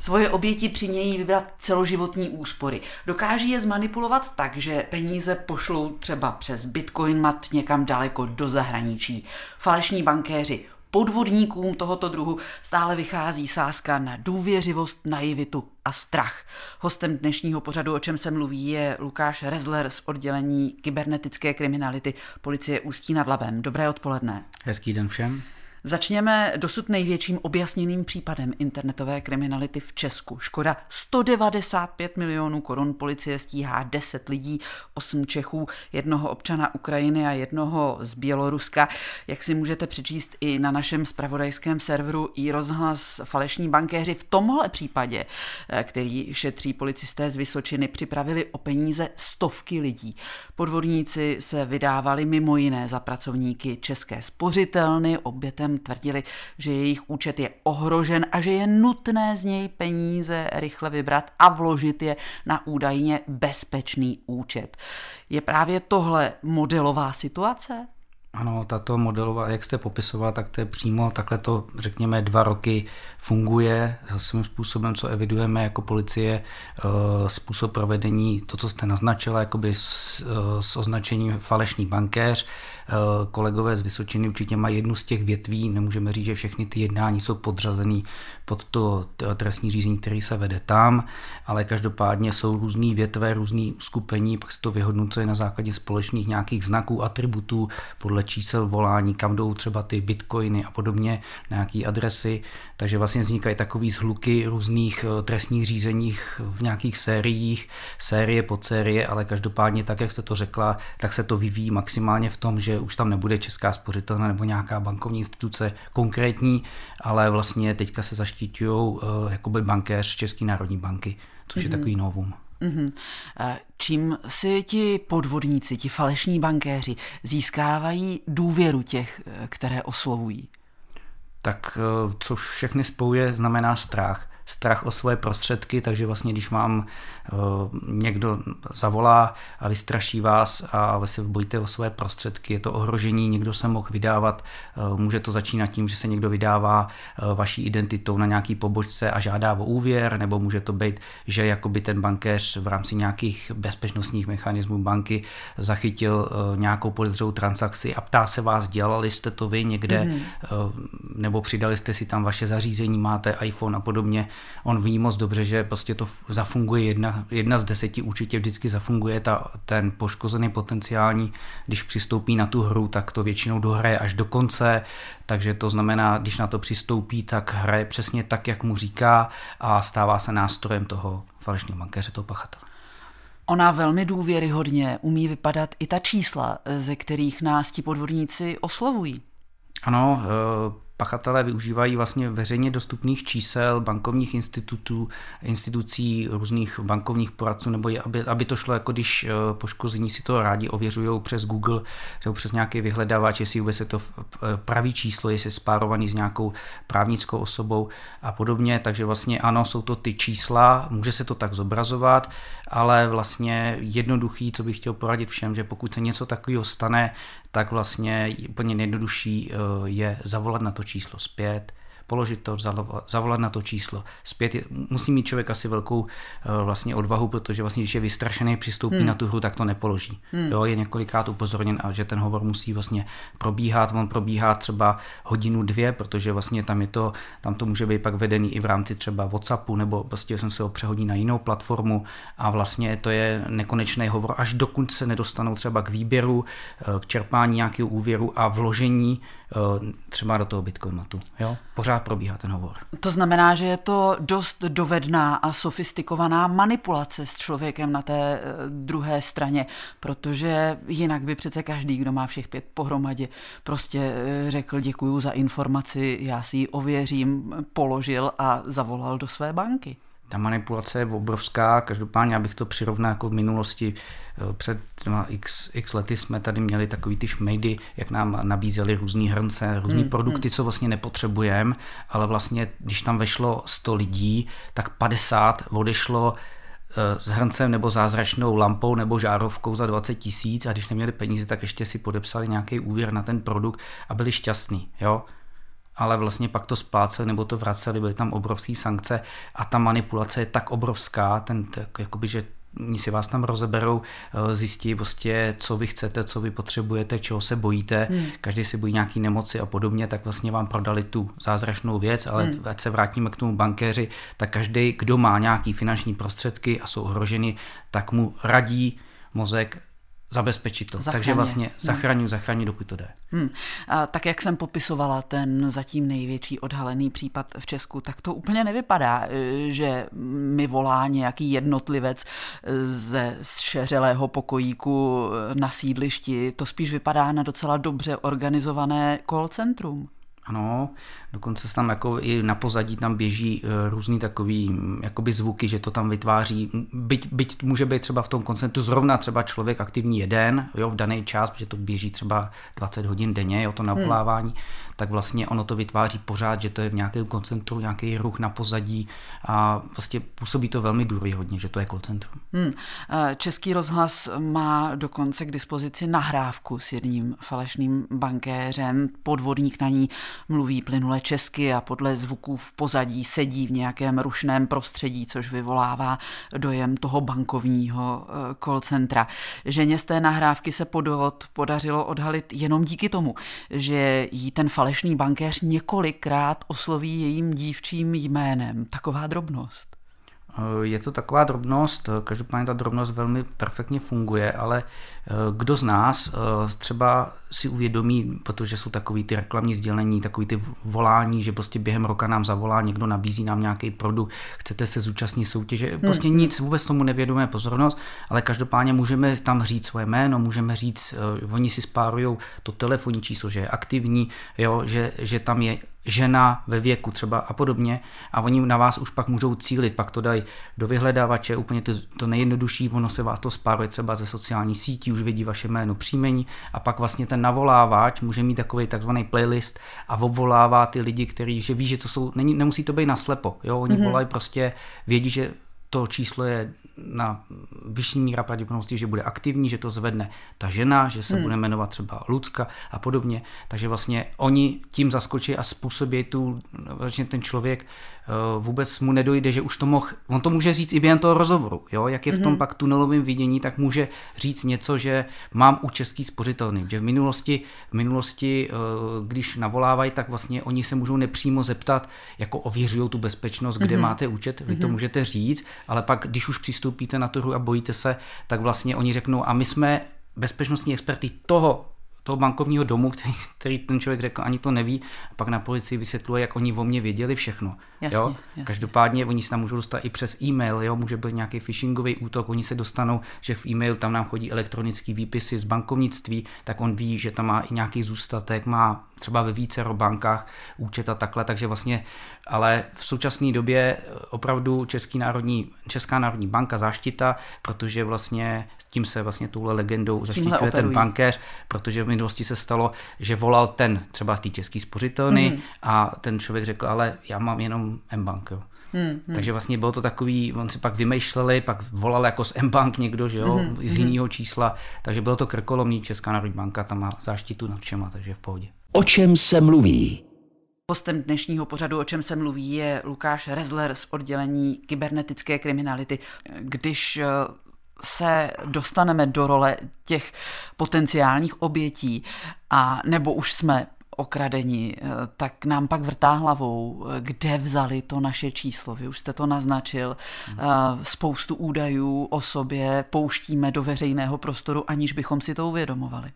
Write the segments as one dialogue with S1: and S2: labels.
S1: Svoje oběti přimějí vybrat celoživotní úspory. Dokáží je zmanipulovat tak, že peníze pošlou třeba přes Bitcoin mat někam daleko do zahraničí. Falešní bankéři podvodníkům tohoto druhu stále vychází sázka na důvěřivost, naivitu a strach. Hostem dnešního pořadu, o čem se mluví, je Lukáš Rezler z oddělení kybernetické kriminality policie Ústí nad Labem. Dobré odpoledne.
S2: Hezký den všem.
S1: Začněme dosud největším objasněným případem internetové kriminality v Česku. Škoda 195 milionů korun, policie stíhá 10 lidí, 8 Čechů, jednoho občana Ukrajiny a jednoho z Běloruska. Jak si můžete přečíst i na našem spravodajském serveru i rozhlas falešní bankéři v tomhle případě, eh, který šetří policisté z Vysočiny, připravili o peníze stovky lidí. Podvodníci se vydávali mimo jiné za pracovníky České spořitelny, obětem lidem tvrdili, že jejich účet je ohrožen a že je nutné z něj peníze rychle vybrat a vložit je na údajně bezpečný účet. Je právě tohle modelová situace?
S2: Ano, tato modelová, jak jste popisoval, tak to je přímo takhle to, řekněme, dva roky funguje svým způsobem, co evidujeme jako policie, eh, způsob provedení, to, co jste naznačila, jakoby s, eh, s označením falešný bankéř. Eh, kolegové z Vysočiny určitě mají jednu z těch větví, nemůžeme říct, že všechny ty jednání jsou podřazený pod to trestní řízení, který se vede tam, ale každopádně jsou různý větve, různý skupení, pak se to vyhodnocuje na základě společných nějakých znaků, atributů, podle čísel volání, kam jdou třeba ty bitcoiny a podobně, na nějaké adresy, takže vlastně vznikají takový zhluky různých eh, trestních řízeních v nějakých sériích, série po série, ale každopádně tak, jak jste to řekla, tak se to vyvíjí maximálně v tom, že už tam nebude česká spořitelna nebo nějaká bankovní instituce konkrétní, ale vlastně teďka se zaštiťují uh, jakoby bankéř České národní banky, což mm-hmm. je mhm. takový novum. Mm-hmm.
S1: Čím si ti podvodníci, ti falešní bankéři získávají důvěru těch, eh, které oslovují?
S2: Tak co všechny spojuje, znamená strach strach o svoje prostředky, takže vlastně když vám eh, někdo zavolá a vystraší vás a vy se bojíte o svoje prostředky, je to ohrožení, někdo se mohl vydávat, eh, může to začínat tím, že se někdo vydává eh, vaší identitou na nějaký pobočce a žádá o úvěr, nebo může to být, že jakoby ten bankéř v rámci nějakých bezpečnostních mechanismů banky zachytil nějakou podezřelou transakci a ptá se vás, dělali jste to vy někde, mm-hmm. nebo přidali jste si tam vaše zařízení, máte iPhone a podobně, on ví moc dobře, že prostě to zafunguje jedna, jedna z deseti určitě vždycky zafunguje ta, ten poškozený potenciální, když přistoupí na tu hru, tak to většinou dohraje až do konce, takže to znamená, když na to přistoupí, tak hraje přesně tak, jak mu říká a stává se nástrojem toho falešného bankéře, toho pachatele.
S1: Ona velmi důvěryhodně umí vypadat i ta čísla, ze kterých nás ti podvodníci oslovují.
S2: Ano, eh, pachatelé využívají vlastně veřejně dostupných čísel bankovních institutů, institucí, různých bankovních poradců, nebo aby, aby to šlo, jako když eh, poškození si to rádi ověřují přes Google, nebo přes nějaký vyhledávač, jestli vůbec je to pravý číslo, jestli je spárovaný s nějakou právnickou osobou a podobně. Takže vlastně ano, jsou to ty čísla, může se to tak zobrazovat, ale vlastně jednoduchý, co bych chtěl poradit všem, že pokud se něco takového stane, tak vlastně úplně nejjednodušší eh, je zavolat na to číslo zpět, položit to, zavolat na to číslo. Zpět musí mít člověk asi velkou eh, vlastně odvahu, protože vlastně, když je vystrašený, přistoupí hmm. na tu hru, tak to nepoloží. Hmm. Jo, je několikrát upozorněn, a že ten hovor musí vlastně probíhat. On probíhá třeba hodinu, dvě, protože vlastně tam je to, tam to může být pak vedený i v rámci třeba WhatsAppu, nebo prostě jsem se ho přehodí na jinou platformu a vlastně to je nekonečný hovor, až dokud se nedostanou třeba k výběru, eh, k čerpání nějakého úvěru a vložení třeba do toho Bitcoinu. Jo? Pořád probíhá ten hovor.
S1: To znamená, že je to dost dovedná a sofistikovaná manipulace s člověkem na té eh, druhé straně, protože jinak by přece každý, kdo má všech pět pohromadě, prostě eh, řekl děkuju za informaci, já si ji ověřím, položil a zavolal do své banky.
S2: Ta manipulace je obrovská, každopádně abych to přirovnal jako v minulosti. Eh, před x, x lety jsme tady měli takový ty šmejdy, jak nám nabízeli různý hrnce, různé hmm, produkty, hmm. co vlastně nepotřebujeme, ale vlastně, když tam vešlo 100 lidí, tak 50 odešlo eh, s hrncem nebo zázračnou lampou nebo žárovkou za 20 tisíc a když neměli peníze, tak ještě si podepsali nějaký úvěr na ten produkt a byli šťastní. Jo? Ale vlastně pak to spláceli nebo to vraceli, byly tam obrovské sankce a ta manipulace je tak obrovská, ten, tak, jakoby, že oni si vás tam rozeberou, eh, zjistí prostě, co vy chcete, co vy potřebujete, čeho se bojíte, hmm. každý si bojí nějaký nemoci a podobně, tak vlastně vám prodali tu zázračnou věc, ale hmm. ať se vrátíme k tomu bankéři, tak každý, kdo má nějaký finanční prostředky a jsou ohroženy, tak mu radí mozek zabezpečit to. Zachraně. Takže vlastně hmm. zachraňuji, zachraňuji, dokud to jde. Hmm.
S1: A tak jak jsem popisovala ten zatím největší odhalený případ v Česku, tak to úplně nevypadá, e, že mi volá nějaký jednotlivec ze šeřelého pokojíku na sídlišti. To spíš vypadá na docela dobře organizované call centrum.
S2: Ano, dokonce se tam jako i na pozadí tam běží eh, různý takový mm, jakoby zvuky, že to tam vytváří, byť, byť může být třeba v tom koncentu zrovna třeba člověk aktivní jeden, jo, v daný čas, protože to běží třeba 20 hodin denně, jo, to navolávání, hmm. tak vlastně ono to vytváří pořád, že to je v nějakém koncentru, nějaký ruch na pozadí a prostě působí to velmi důvěryhodně, že to je koncentrum. Hmm.
S1: Eh, Český rozhlas má dokonce k dispozici nahrávku s jedním falešným bankéřem, podvodník na ní mluví plynule česky a podle zvuků v pozadí sedí v nějakém rušném prostředí, což vyvolává dojem toho bankovního eh, call centra. Ženě z té nahrávky se podvod podařilo odhalit jenom díky tomu, že jí ten falešný bankéř několikrát osloví jejím dívčím jménem. Taková drobnost.
S2: Je to taková drobnost, každopádně ta drobnost velmi perfektně funguje, ale eh, kdo z nás eh, třeba si uvědomí, protože jsou takový ty reklamní sdělení, takový ty volání, že prostě během roka nám zavolá, někdo nabízí nám nějaký produkt, chcete se zúčastnit soutěže, hmm. prostě nic, vůbec tomu nevědomé pozornost, ale každopádně můžeme tam říct svoje jméno, můžeme říct, oni si spárují to telefonní číslo, že je aktivní, jo, že, že tam je žena ve věku třeba a podobně a oni na vás už pak můžou cílit, pak to dají do vyhledávače, úplně to, to nejjednodušší, ono se vás to spáruje třeba ze sociální sítí, už vidí vaše jméno příjmení a pak vlastně ten navolávač může mít takový takzvaný playlist a obvolává ty lidi, kteří že ví, že to jsou, není, nemusí to být naslepo, jo, oni mm-hmm. volají prostě, vědí, že to číslo je na vyšší míra pravděpodobnosti, že bude aktivní, že to zvedne ta žena, že se hmm. bude jmenovat třeba Lucka a podobně. Takže vlastně oni tím zaskočí a způsobí tu, vlastně ten člověk eh, vůbec mu nedojde, že už to mohl, on to může říct i během toho rozhovoru, jo? jak je v tom hmm. pak tunelovém vidění, tak může říct něco, že mám u český spořitelný, že v minulosti, v minulosti, eh, když navolávají, tak vlastně oni se můžou nepřímo zeptat, jako ověřují tu bezpečnost, kde hmm. máte účet, vy to hmm. můžete říct, ale pak, když už přistoupíte na tu hru a bojíte se, tak vlastně oni řeknou, a my jsme bezpečnostní experty toho toho bankovního domu, který, který ten člověk řekl, ani to neví, a pak na policii vysvětluje, jak oni o mě věděli všechno.
S1: Jasně,
S2: jo?
S1: Jasně.
S2: Každopádně oni se tam můžou dostat i přes e-mail, jo? může být nějaký phishingový útok, oni se dostanou, že v e-mail tam nám chodí elektronický výpisy z bankovnictví, tak on ví, že tam má i nějaký zůstatek, má třeba ve více bankách účet a takhle, takže vlastně, ale v současné době opravdu Český národní, Česká národní banka záštita, protože vlastně s tím se vlastně touhle legendou zaštiťuje ten bankéř, protože v minulosti se stalo, že volal ten třeba z té české spořitelny mm. a ten člověk řekl, ale já mám jenom M-bank, jo. Hmm, hmm. Takže vlastně bylo to takový, on si pak vymýšleli, pak volal jako z M-bank někdo, že jo, hmm, z jiného hmm. čísla, takže bylo to krkolomný, Česká národní banka tam má záštitu nad všema, takže v pohodě.
S3: O čem se mluví?
S1: Hostem dnešního pořadu, o čem se mluví, je Lukáš Rezler z oddělení kybernetické kriminality. Když eh, se dostaneme do role těch potenciálních obětí a nebo už jsme okradení, eh, tak nám pak vrtá hlavou, eh, kde vzali to naše číslo. Vy už jste to naznačil. Spoustu údajů o sobě pouštíme do veřejného prostoru, aniž bychom si to uvědomovali.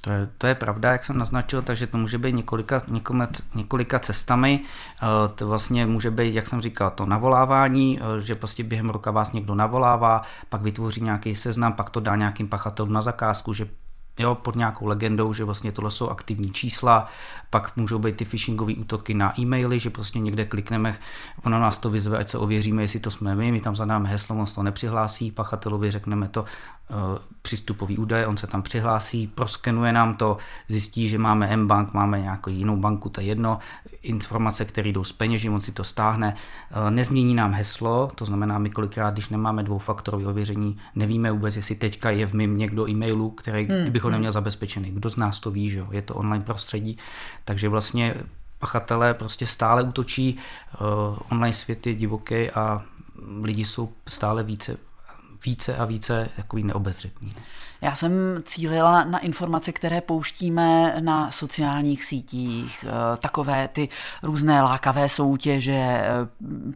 S2: To je, to je pravda, jak jsem naznačil, takže to může být několika, několika, několika cestami. Eh, to vlastně může být, jak jsem říkal, to navolávání, eh, že prostě během roka vás někdo navolává, pak vytvoří nějaký seznam, pak to dá nějakým pachatelům na zakázku, že jo, pod nějakou legendou, že vlastně tohle jsou aktivní čísla, pak můžou být ty phishingové útoky na e-maily, že prostě někde klikneme, ono nás to vyzve, ať se ověříme, jestli to jsme my, my tam zadáme heslo, on to nepřihlásí, pachatelovi řekneme to přístupový údaj, on se tam přihlásí, proskenuje nám to, zjistí, že máme M-bank, máme nějakou jinou banku, to je jedno, informace, které jdou z peněží, on si to stáhne, uh, nezmění nám heslo, to znamená, my kolikrát, když nemáme dvoufaktorové ověření, nevíme vůbec, jestli teďka je v mým někdo e-mailu, který, hmm. kdybych ho neměl zabezpečený. Kdo z nás to ví, že jo? je to online prostředí, takže vlastně pachatelé prostě stále útočí, online svět je divoký a lidi jsou stále více více a více takový neobezřetný.
S1: Já jsem cílila na informace, které pouštíme na sociálních sítích, eh, takové ty různé lákavé soutěže, eh,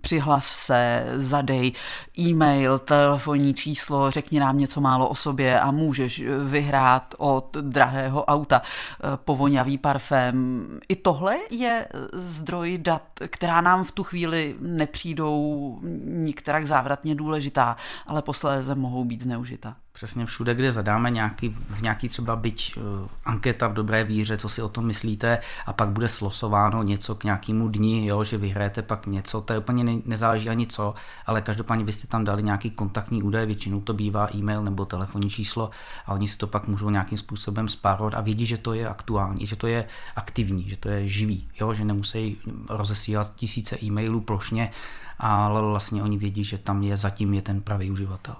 S1: přihlas se, zadej e-mail, telefonní číslo, řekni nám něco málo o sobě a můžeš vyhrát od drahého auta eh, povoňavý parfém. I tohle je zdroj dat, která nám v tu chvíli nepřijdou nikterak závratně důležitá, ale posléze mohou být zneužita.
S2: Přesně všude, kde zadáme nějaký, v nějaký třeba byť uh, anketa v dobré víře, co si o tom myslíte, a pak bude slosováno něco k nějakému dni, jo, že vyhrajete pak něco, to je úplně ne, nezáleží ani co, ale každopádně vy jste tam dali nějaký kontaktní údaj, většinou to bývá e-mail nebo telefonní číslo a oni si to pak můžou nějakým způsobem spárovat a vědí, že to je aktuální, že to je aktivní, že to je živý, jo, že nemusí rozesílat tisíce e-mailů plošně, ale vlastně oni vědí, že tam je zatím je ten pravý uživatel.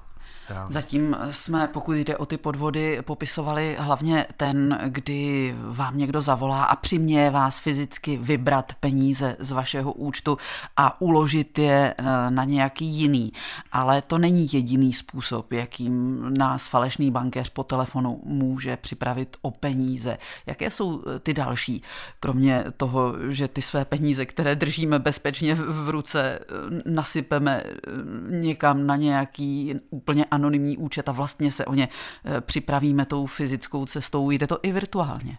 S1: Zatím jsme, pokud jde o ty podvody, popisovali hlavně ten, kdy vám někdo zavolá a přiměje vás fyzicky vybrat peníze z vašeho účtu a uložit je eh, na nějaký jiný. Ale to není jediný způsob, jakým nás falešný bankéř po telefonu může připravit o peníze. Jaké jsou eh, ty další, kromě toho, že ty své peníze, které držíme bezpečně v ruce, eh, nasypeme někam na nějaký úplně anonymní účet a vlastně se o ně eh, připravíme tou fyzickou cestou. Jde to i virtuálně.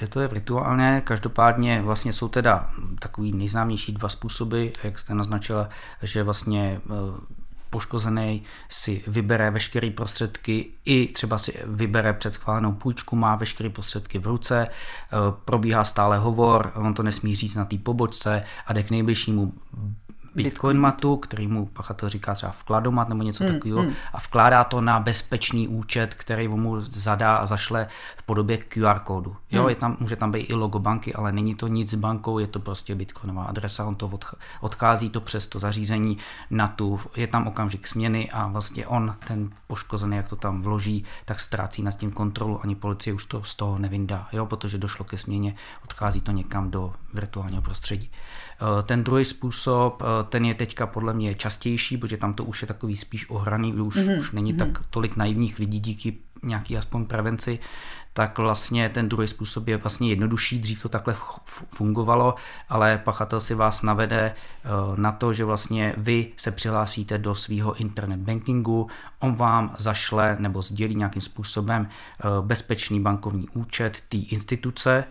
S2: Jde to je virtuálně, každopádně vlastně jsou teda takový nejznámější dva způsoby, jak jste naznačila, že vlastně eh, poškozený si vybere veškeré prostředky i třeba si vybere před schválenou půjčku, má veškeré prostředky v ruce, eh, probíhá stále hovor, on to nesmí říct na té pobočce a jde k nejbližšímu Bitcoin matu, který mu pachatel říká třeba vkladomat nebo něco hmm, takového hmm. a vkládá to na bezpečný účet, který mu zadá a zašle v podobě QR kódu. Jo, hmm. je tam, může tam být i logo banky, ale není to nic s bankou, je to prostě bitcoinová adresa, on to odchází to přes to zařízení na tu, je tam okamžik směny a vlastně on, ten poškozený, jak to tam vloží, tak ztrácí nad tím kontrolu, ani policie už to z toho nevyndá, jo, protože došlo ke směně, odchází to někam do virtuálního prostředí. Eh, ten druhý způsob, eh, ten je teďka podle mě častější, protože tam to už je takový spíš ohraný, už, mm-hmm. už není mm-hmm. tak tolik naivních lidí díky nějaký aspoň prevenci, tak vlastně ten druhý způsob je vlastně jednodušší, dřív to takhle fungovalo, ale pachatel si vás navede eh, na to, že vlastně vy se přihlásíte do svého internet bankingu, on vám zašle nebo sdělí nějakým způsobem bezpečný bankovní účet té instituce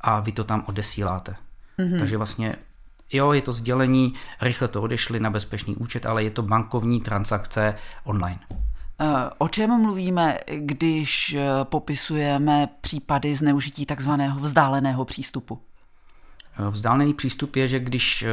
S2: a vy to tam odesíláte. Mm-hmm. Takže vlastně Jo, je to sdělení, rychle to odešli na bezpečný účet, ale je to bankovní transakce online.
S1: Eh, o čem mluvíme, když eh, popisujeme případy zneužití takzvaného vzdáleného přístupu?
S2: Vzdálený přístup je, že když eh,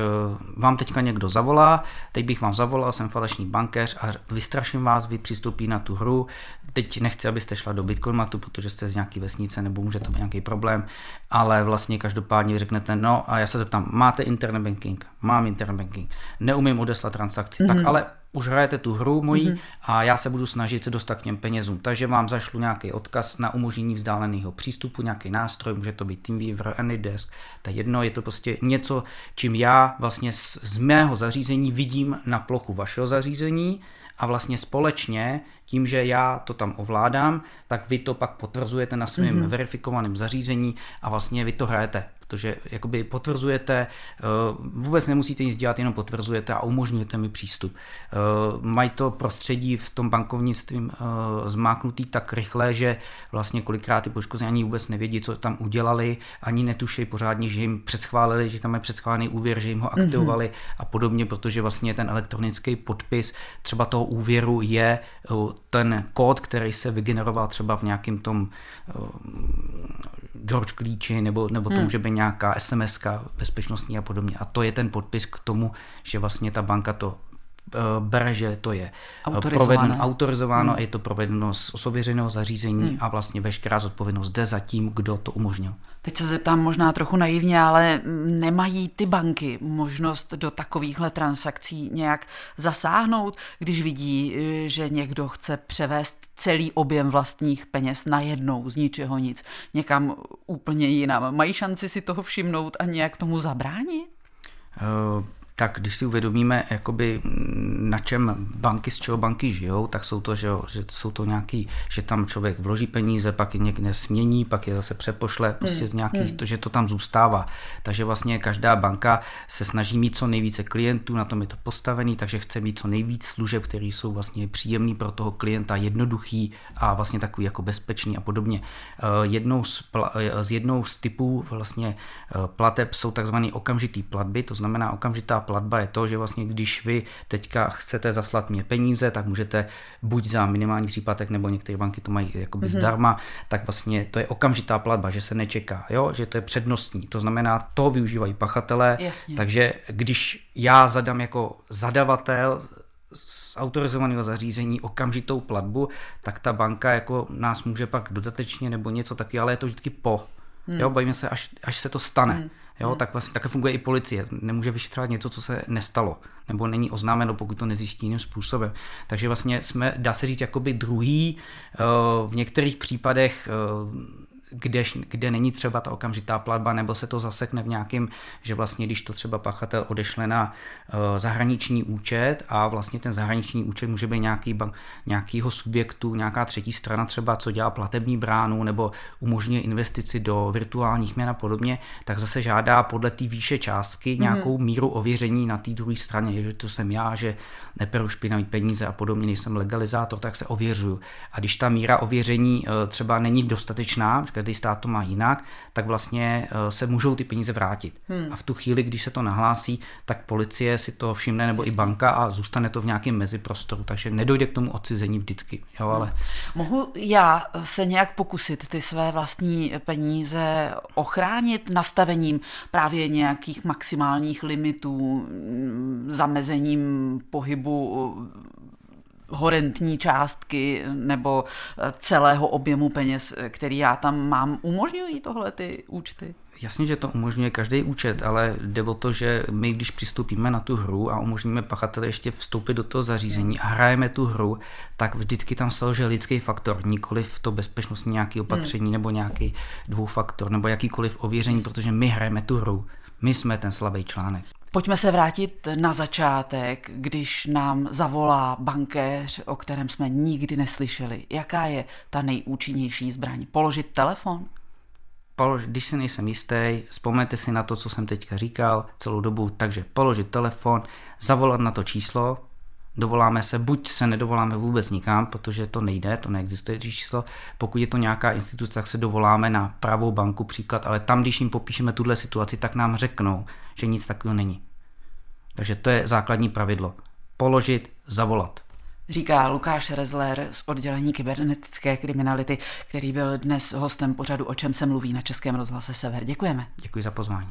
S2: vám teďka někdo zavolá, teď bych vám zavolal, jsem falešný bankéř a vystraším vás, vy přistoupí na tu hru, teď nechci, abyste šla do Bitcoinmatu, protože jste z nějaké vesnice nebo může to být nějaký problém, ale vlastně každopádně řeknete, no a já se zeptám, máte internet banking? Mám internet banking. Neumím odeslat transakci, mm-hmm. tak mhm. ale už hrajete tu hru mojí mm-hmm. a já se budu snažit se dostat k těm penězům. Takže vám zašlu nějaký odkaz na umožnění vzdáleného přístupu, nějaký nástroj, může to být TeamViewer, AnyDesk, to je jedno, je to prostě něco, čím já vlastně z, z mého zařízení vidím na plochu vašeho zařízení a vlastně společně tím, že já to tam ovládám, tak vy to pak potvrzujete na svém mm-hmm. verifikovaném zařízení a vlastně vy to hrajete protože jakoby potvrzujete, eh, vůbec nemusíte nic dělat, jenom potvrzujete a umožňujete mi přístup. Eh, mají to prostředí v tom bankovnictví eh, zmáknutý tak rychle, že vlastně kolikrát ty poškození ani vůbec nevědí, co tam udělali, ani netuší pořádně, že jim předschválili, že tam je předschválený úvěr, že jim ho aktivovali mm-hmm. a podobně, protože vlastně ten elektronický podpis třeba toho úvěru je ten kód, který se vygeneroval třeba v nějakém tom George klíči, nebo, nebo to hmm. může být nějaká SMS bezpečnostní a podobně. A to je ten podpis k tomu, že vlastně ta banka to bere, že to je
S1: autorizované,
S2: autorizováno hmm. je to provedeno z osověřeného zařízení hmm. a vlastně veškerá zodpovědnost jde za tím, kdo to umožnil.
S1: Teď se zeptám možná trochu naivně, ale nemají ty banky možnost do takovýchhle transakcí nějak zasáhnout, když vidí, že někdo chce převést celý objem vlastních peněz najednou z ničeho nic někam úplně jinam. Mají šanci si toho všimnout a nějak tomu zabránit?
S2: Uh tak když si uvědomíme, jakoby na čem banky, z čeho banky žijou, tak jsou to, že, že jsou to nějaký, že tam člověk vloží peníze, pak je někde smění, pak je zase přepošle, prostě hmm. z nějakých, hmm. to, že to tam zůstává. Takže vlastně každá banka se snaží mít co nejvíce klientů, na tom je to postavený, takže chce mít co nejvíc služeb, které jsou vlastně příjemný pro toho klienta, jednoduchý a vlastně takový jako bezpečný a podobně. Eh, jednou z, eh, z jednou z typů vlastně eh, plateb jsou takzvané okamžitý platby, to znamená okamžitá platba je to, že vlastně když vy teďka chcete zaslat mě peníze, tak můžete buď za minimální příplatek, nebo některé banky to mají jakoby mm-hmm. zdarma, tak vlastně to je okamžitá platba, že se nečeká, jo? že to je přednostní. To znamená, to využívají pachatelé,
S1: Jasně.
S2: takže když já zadám jako zadavatel z autorizovaného zařízení okamžitou platbu, tak ta banka jako nás může pak dodatečně nebo něco taky, ale je to vždycky po. Hmm. Jo, bavíme se, až, až se to stane. Hmm. Jo, hmm. tak vlastně také funguje i policie. Nemůže vyšetřovat něco, co se nestalo, nebo není oznámeno, pokud to nezjistí jiným způsobem. Takže vlastně jsme, dá se říct, jakoby druhý, eh, v některých případech eh, kde, kde není třeba ta okamžitá platba, nebo se to zasekne v nějakém, že vlastně když to třeba pachatel odešle na uh, zahraniční účet a vlastně ten zahraniční účet může být nějaký bank, nějakýho subjektu, nějaká třetí strana třeba, co dělá platební bránu nebo umožňuje investici do virtuálních měn a podobně, tak zase žádá podle té výše částky mm-hmm. nějakou míru ověření na té druhé straně, že to jsem já, že neperu špinavý peníze a podobně, nejsem legalizátor, tak se ověřuju. A když ta míra ověření uh, třeba není dostatečná, každý stát to má jinak, tak vlastně eh, se můžou ty peníze vrátit. Hmm. A v tu chvíli, když se to nahlásí, tak policie si to všimne nebo Jasně. i banka a zůstane to v nějakém meziprostoru, takže nedojde k tomu odcizení vždycky. Jo, ale...
S1: Mohu já se nějak pokusit ty své vlastní peníze ochránit nastavením právě nějakých maximálních limitů, mm, zamezením pohybu horentní částky nebo eh, celého objemu peněz, eh, který já tam mám. Umožňují tohle ty účty?
S2: Jasně, že to umožňuje každý účet, ale jde o to, že my, když přistoupíme na tu hru a umožníme pachateli ještě vstoupit do toho zařízení a hrajeme tu hru, tak vždycky tam selže lidský faktor, nikoli v to bezpečnostní nějaké opatření hmm. nebo nějaký dvoufaktor nebo jakýkoliv ověření, protože my hrajeme tu hru. My jsme ten slabý článek.
S1: Pojďme se vrátit na začátek, když nám zavolá bankéř, o kterém jsme nikdy neslyšeli. Jaká je ta nejúčinnější zbraň? Položit telefon?
S2: Polož, když si nejsem jistý, vzpomeňte si na to, co jsem teďka říkal celou dobu, takže položit telefon, zavolat na to číslo, dovoláme se, buď se nedovoláme vůbec nikam, protože to nejde, to neexistuje číslo, pokud je to nějaká instituce, tak se dovoláme na pravou banku příklad, ale tam, když jim popíšeme tuhle situaci, tak nám řeknou, že nic takového není. Takže to je základní pravidlo. Položit, zavolat.
S1: Říká Lukáš Rezler z oddělení kybernetické kriminality, který byl dnes hostem pořadu O čem se mluví na Českém rozhlase Sever. Děkujeme.
S2: Děkuji za pozvání.